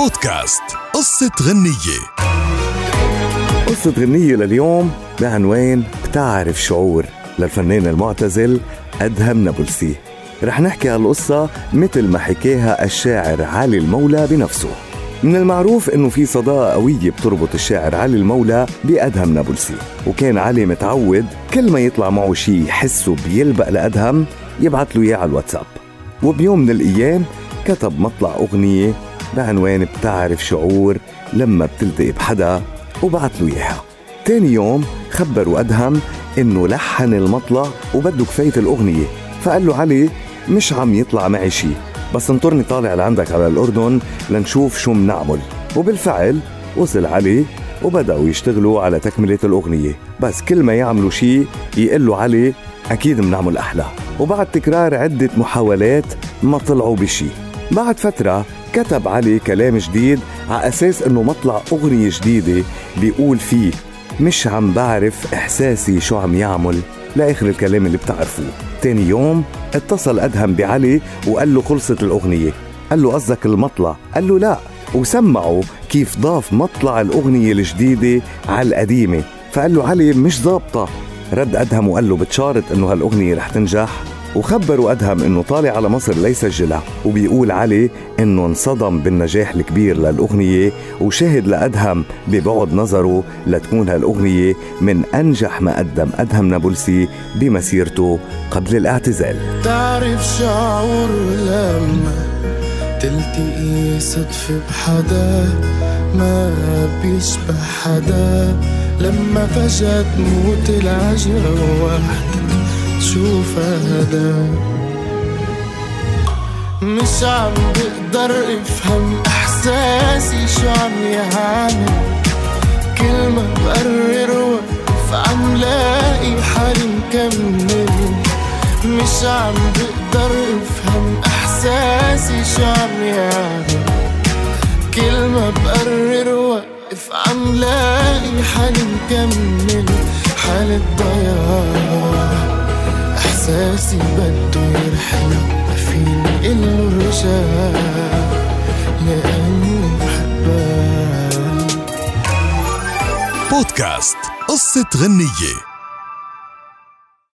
بودكاست. قصة غنية. قصة غنية لليوم بعنوان بتعرف شعور. للفنان المعتزل أدهم نابلسي. رح نحكي هالقصة مثل ما حكاها الشاعر علي المولى بنفسه. من المعروف إنه في صداقة قوية بتربط الشاعر علي المولى بأدهم نابلسي. وكان علي متعود كل ما يطلع معه شيء يحسه بيلبق لأدهم يبعث له إياه على الواتساب. وبيوم من الأيام كتب مطلع أغنية بعنوان بتعرف شعور لما بتلتقي بحدا وبعت له إياها. تاني يوم خبروا ادهم إنه لحن المطلع وبده كفاية الأغنية. فقال له علي مش عم يطلع معي شي بس انطرني طالع لعندك على الأردن لنشوف شو منعمل. وبالفعل وصل علي وبدأوا يشتغلوا على تكملة الأغنية. بس كل ما يعملوا شي يقول له علي أكيد منعمل أحلى. وبعد تكرار عدة محاولات ما طلعوا بشي. بعد فترة كتب علي كلام جديد على أساس أنه مطلع أغنية جديدة بيقول فيه مش عم بعرف إحساسي شو عم يعمل. لآخر الكلام اللي بتعرفوه. تاني يوم اتصل أدهم بعلي وقال له خلصت الأغنية. قال له قصدك المطلع؟ قال له لا. وسمعوا كيف ضاف مطلع الأغنية الجديدة على القديمة. فقال له علي مش ظابطة. رد أدهم وقال له بتشارط إنه هالأغنية رح تنجح. وخبروا أدهم إنه طالع على مصر ليسجلها وبيقول علي إنه انصدم بالنجاح الكبير للأغنية وشهد لأدهم ببعد نظره لتكون هالأغنية من أنجح ما قدم أدهم نابلسي بمسيرته قبل الاعتزال. تعرف شعور لما تلتقي صدفة بحدا؟ ما بيشبه حدا لما فجأة تموت العجلة وحدك شوف هذا مش عم بقدر افهم إحساسي شو عم يعمل كل ما بقرر وقف عم لاقي حالي مكمل. مش عم بقدر افهم إحساسي شو عم يعمل كل ما بقرر وقف عم لاقي حالي مكمل. حالة ضياع احساسي بده يرحل ما فيني رجع لأني بحبك بودكاست قصة غنية.